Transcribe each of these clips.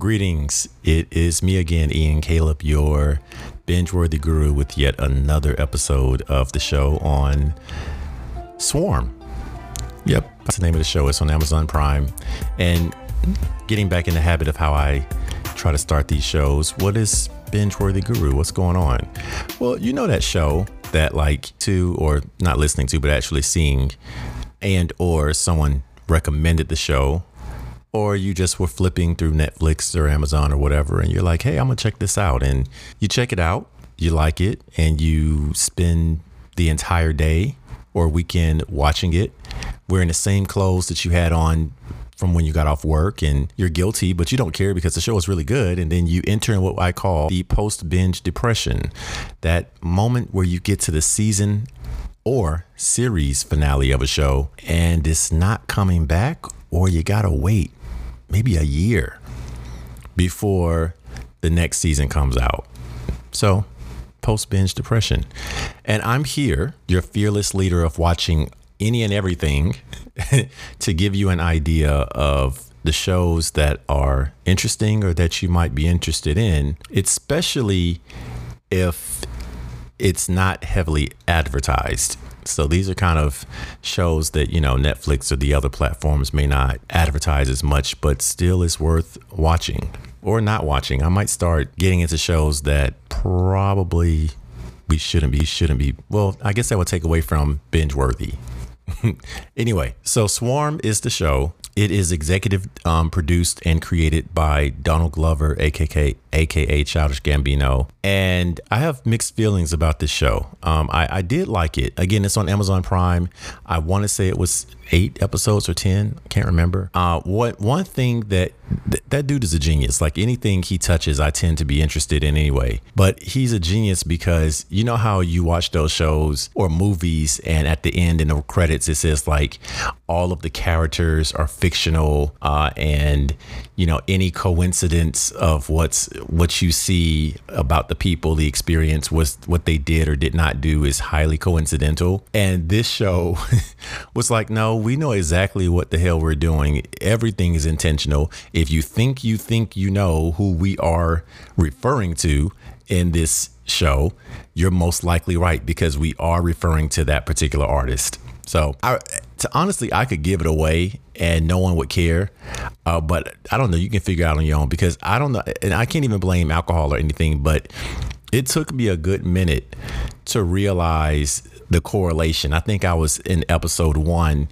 Greetings. It is me again, Ian Caleb, your binge worthy guru, with yet another episode of the show on Swarm. Yep, that's the name of the show. It's on Amazon Prime. And getting back in the habit of how I try to start these shows, what is binge worthy guru? What's going on? Well, you know that show that like to or not listening to, but actually seeing and or someone recommended the show or you just were flipping through Netflix or Amazon or whatever, and you're like, hey, I'm gonna check this out. And you check it out, you like it, and you spend the entire day or weekend watching it, wearing the same clothes that you had on from when you got off work, and you're guilty, but you don't care because the show is really good. And then you enter in what I call the post binge depression that moment where you get to the season or series finale of a show and it's not coming back, or you gotta wait maybe a year before the next season comes out. So, post binge depression. And I'm here, your fearless leader of watching any and everything, to give you an idea of the shows that are interesting or that you might be interested in, especially if it's not heavily advertised. So these are kind of shows that, you know, Netflix or the other platforms may not advertise as much, but still is worth watching or not watching. I might start getting into shows that probably we shouldn't be, shouldn't be. Well, I guess that would take away from binge worthy. anyway, so Swarm is the show. It is executive um, produced and created by Donald Glover, aka aka Childish Gambino, and I have mixed feelings about this show. Um, I, I did like it. Again, it's on Amazon Prime. I want to say it was eight episodes or ten. I can't remember. Uh, what one thing that th- that dude is a genius. Like anything he touches, I tend to be interested in anyway. But he's a genius because you know how you watch those shows or movies, and at the end in the credits it says like all of the characters are fictional, uh, and you know any coincidence of what's what you see about the people, the experience, was what they did or did not do is highly coincidental. And this show was like, no, we know exactly what the hell we're doing. Everything is intentional. If you think you think you know who we are referring to in this show, you're most likely right because we are referring to that particular artist. So, I, to, honestly, I could give it away and no one would care. Uh, but I don't know. You can figure out on your own because I don't know. And I can't even blame alcohol or anything, but it took me a good minute to realize the correlation. I think I was in episode one,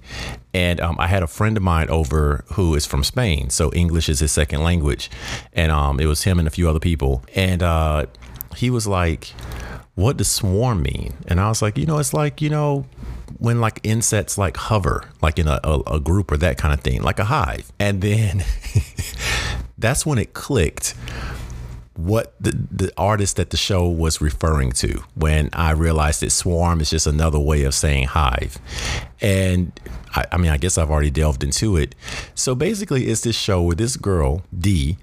and um, I had a friend of mine over who is from Spain, so English is his second language, and um, it was him and a few other people, and uh, he was like, "What does swarm mean?" And I was like, "You know, it's like you know." When like insects like hover, like in a, a, a group or that kind of thing, like a hive. And then that's when it clicked what the, the artist that the show was referring to when I realized that swarm is just another way of saying hive. And I, I, mean, I guess I've already delved into it. So basically, it's this show where this girl, D,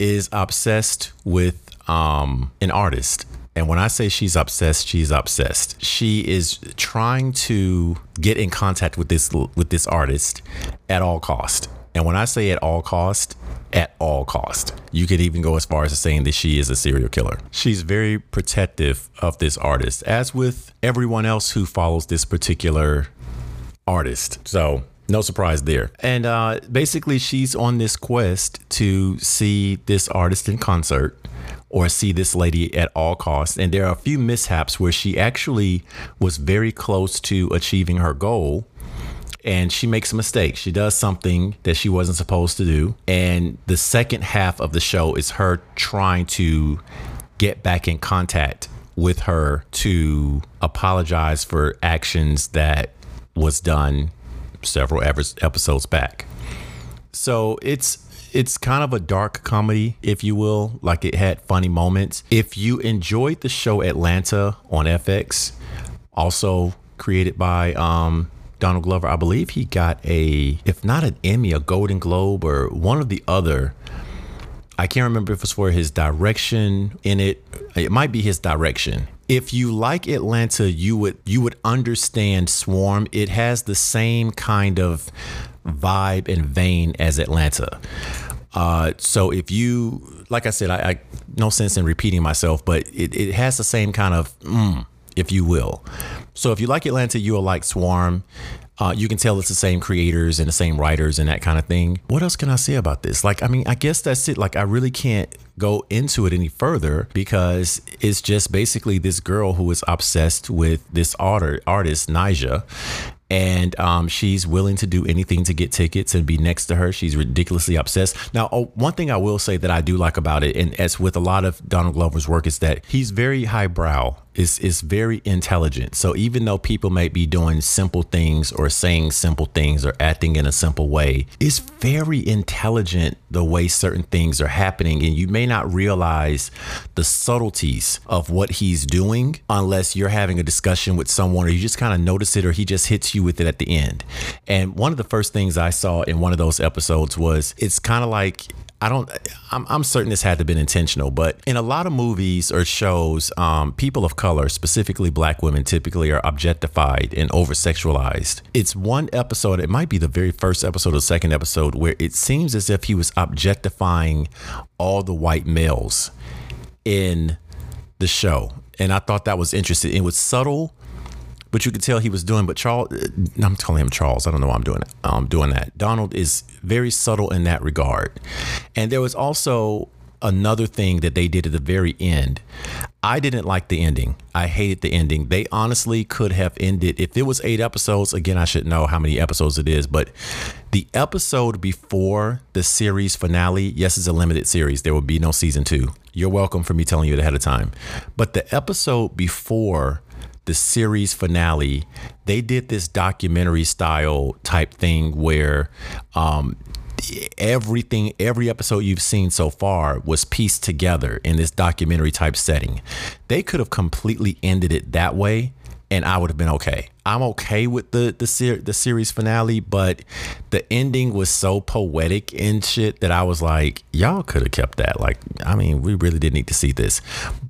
is obsessed with um, an artist. And when I say she's obsessed, she's obsessed. She is trying to get in contact with this with this artist at all cost. And when I say at all cost, at all cost. You could even go as far as saying that she is a serial killer. She's very protective of this artist, as with everyone else who follows this particular artist. So no surprise there. And uh, basically, she's on this quest to see this artist in concert or see this lady at all costs. And there are a few mishaps where she actually was very close to achieving her goal and she makes a mistake. She does something that she wasn't supposed to do. And the second half of the show is her trying to get back in contact with her to apologize for actions that was done several episodes back. So it's it's kind of a dark comedy, if you will. Like it had funny moments. If you enjoyed the show Atlanta on FX, also created by um, Donald Glover, I believe he got a, if not an Emmy, a Golden Globe, or one of the other. I can't remember if it was for his direction in it. It might be his direction. If you like Atlanta, you would you would understand Swarm. It has the same kind of vibe and vein as Atlanta. Uh, so if you, like I said, I, I no sense in repeating myself, but it, it has the same kind of, mm, if you will. So if you like Atlanta, you will like Swarm. Uh, you can tell it's the same creators and the same writers and that kind of thing. What else can I say about this? Like, I mean, I guess that's it. Like, I really can't go into it any further because it's just basically this girl who is obsessed with this art- artist, Ni'Jah, and um, she's willing to do anything to get tickets and be next to her. She's ridiculously obsessed. Now, oh, one thing I will say that I do like about it, and as with a lot of Donald Glover's work, is that he's very highbrow. Is is very intelligent. So even though people may be doing simple things or saying simple things or acting in a simple way, it's very intelligent the way certain things are happening, and you may not realize the subtleties of what he's doing unless you're having a discussion with someone or you just kind of notice it or he just hits you with it at the end. And one of the first things I saw in one of those episodes was it's kind of like I don't. I'm, I'm, certain this had to have been intentional, but in a lot of movies or shows, um, people of color, specifically black women, typically are objectified and over sexualized. It's one episode. It might be the very first episode or second episode where it seems as if he was objectifying all the white males in the show, and I thought that was interesting. It was subtle but you could tell he was doing. But Charles, uh, I'm calling him Charles. I don't know why I'm doing it. I'm doing that. Donald is very subtle in that regard. And there was also another thing that they did at the very end. I didn't like the ending. I hated the ending. They honestly could have ended if it was eight episodes. Again, I should know how many episodes it is, but the episode before the series finale, yes, it's a limited series. There will be no season two. You're welcome for me telling you it ahead of time. But the episode before the series finale, they did this documentary style type thing where um, everything, every episode you've seen so far was pieced together in this documentary type setting. They could have completely ended it that way. And I would have been okay. I'm okay with the the, ser- the series finale, but the ending was so poetic and shit that I was like, y'all could have kept that. Like, I mean, we really didn't need to see this,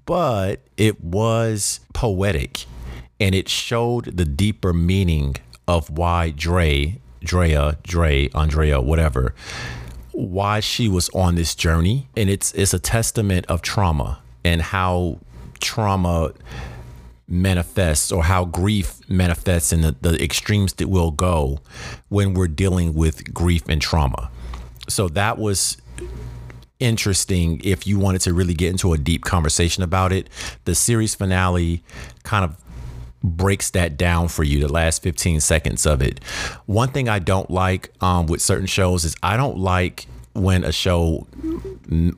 but it was poetic and it showed the deeper meaning of why Dre, Drea, Dre, Andrea, whatever, why she was on this journey. And it's it's a testament of trauma and how trauma manifests or how grief manifests and the, the extremes that will go when we're dealing with grief and trauma. So that was interesting if you wanted to really get into a deep conversation about it. The series finale kind of breaks that down for you the last 15 seconds of it. One thing i don't like um, with certain shows is i don't like when a show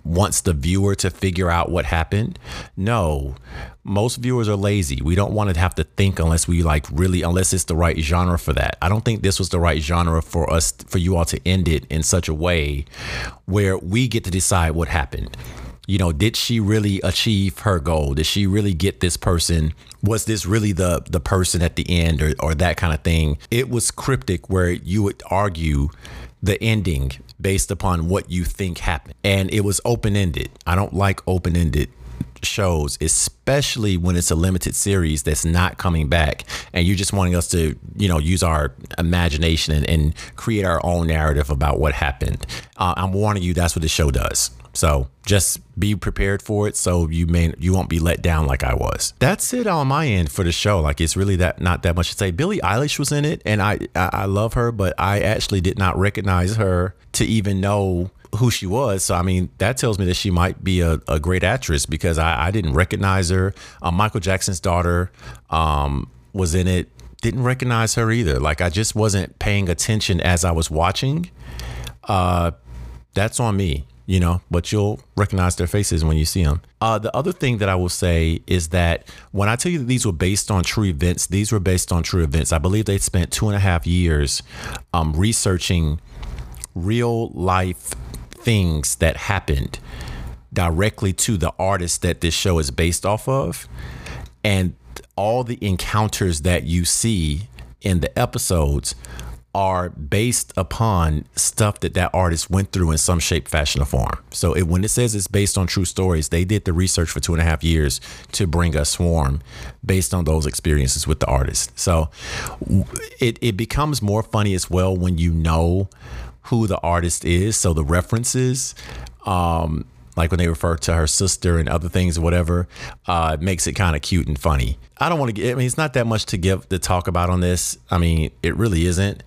wants the viewer to figure out what happened. No most viewers are lazy. We don't want to have to think unless we like really unless it's the right genre for that. I don't think this was the right genre for us for you all to end it in such a way where we get to decide what happened you know did she really achieve her goal? Did she really get this person? Was this really the the person at the end or, or that kind of thing? It was cryptic where you would argue the ending based upon what you think happened. And it was open-ended. I don't like open-ended shows, especially when it's a limited series that's not coming back, and you're just wanting us to, you know, use our imagination and, and create our own narrative about what happened. Uh, I'm warning you, that's what the show does. So just be prepared for it, so you may you won't be let down like I was. That's it on my end for the show. Like it's really that not that much to say. Billie Eilish was in it, and I I love her, but I actually did not recognize her to even know who she was. So I mean, that tells me that she might be a, a great actress because I, I didn't recognize her. Um, Michael Jackson's daughter um, was in it. Didn't recognize her either. Like I just wasn't paying attention as I was watching. Uh, that's on me, you know. But you'll recognize their faces when you see them. Uh, the other thing that I will say is that when I tell you that these were based on true events, these were based on true events. I believe they spent two and a half years um, researching real life things that happened directly to the artist that this show is based off of. And all the encounters that you see in the episodes are based upon stuff that that artist went through in some shape, fashion, or form. So it, when it says it's based on true stories, they did the research for two and a half years to bring a swarm based on those experiences with the artist. So it, it becomes more funny as well when you know who the artist is. So the references, um, like when they refer to her sister and other things whatever, uh, makes it kind of cute and funny. I don't want to get, I mean, it's not that much to give to talk about on this. I mean, it really isn't.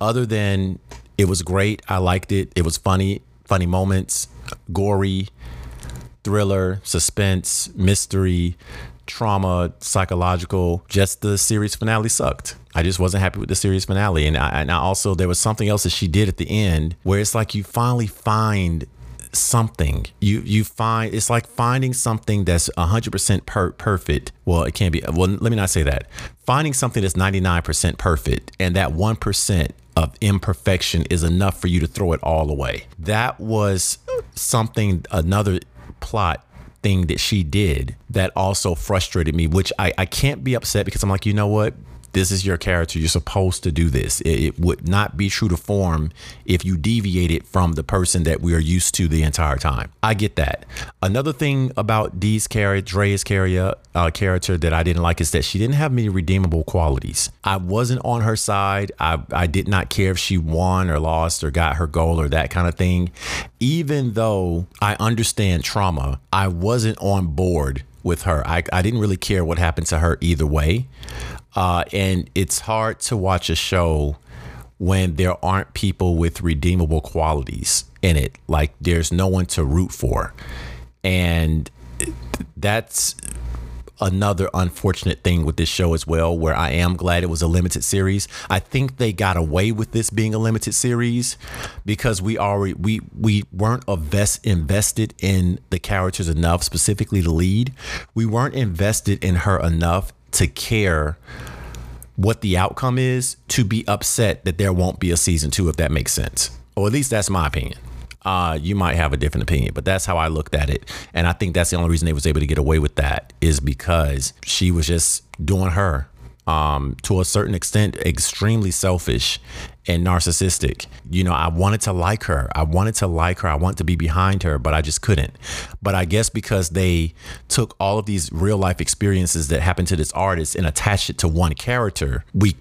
Other than it was great. I liked it. It was funny, funny moments, gory, thriller, suspense, mystery, trauma, psychological. Just the series finale sucked. I just wasn't happy with the series finale. And I, and I also, there was something else that she did at the end where it's like you finally find something you you find it's like finding something that's 100% per- perfect well it can't be well let me not say that finding something that's 99% perfect and that 1% of imperfection is enough for you to throw it all away that was something another plot thing that she did that also frustrated me which I, I can't be upset because i'm like you know what this is your character. You're supposed to do this. It, it, would not be true to form if you deviated from the person that we are used to the entire time. I get that. Another thing about Dee's character, Dre's character, uh, character that I didn't like is that she didn't have many redeemable qualities. I wasn't on her side. I, I did not care if she won or lost or got her goal or that kind of thing. Even though I understand trauma, I wasn't on board with her. I, I didn't really care what happened to her either way. Uh, and it's hard to watch a show when there aren't people with redeemable qualities in it. Like there's no one to root for. And that's another unfortunate thing with this show as well, where I am glad it was a limited series. I think they got away with this being a limited series because we already we we weren't invest, invested in the characters enough, specifically the lead. We weren't invested in her enough to care what the outcome is to be upset that there won't be a season two, if that makes sense. Or at least that's my opinion. Uh, you might have a different opinion, but that's how I looked at it. And I think that's the only reason they was able to get away with that is because she was just doing her um, to a certain extent, extremely selfish and narcissistic. You know, I wanted to like her. I wanted to like her. I want to be behind her, but I just couldn't. But I guess because they took all of these real life experiences that happened to this artist and attached it to one character, we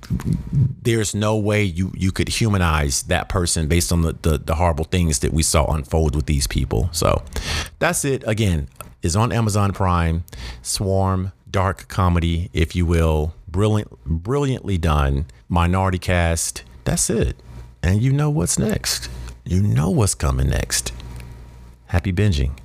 there's no way you you could humanize that person based on the the, the horrible things that we saw unfold with these people. So that's it. Again, is on Amazon Prime. Swarm dark comedy, if you will brilliant, brilliantly done. Minority cast. That's it. And you know what's next. You know what's coming next. Happy binging.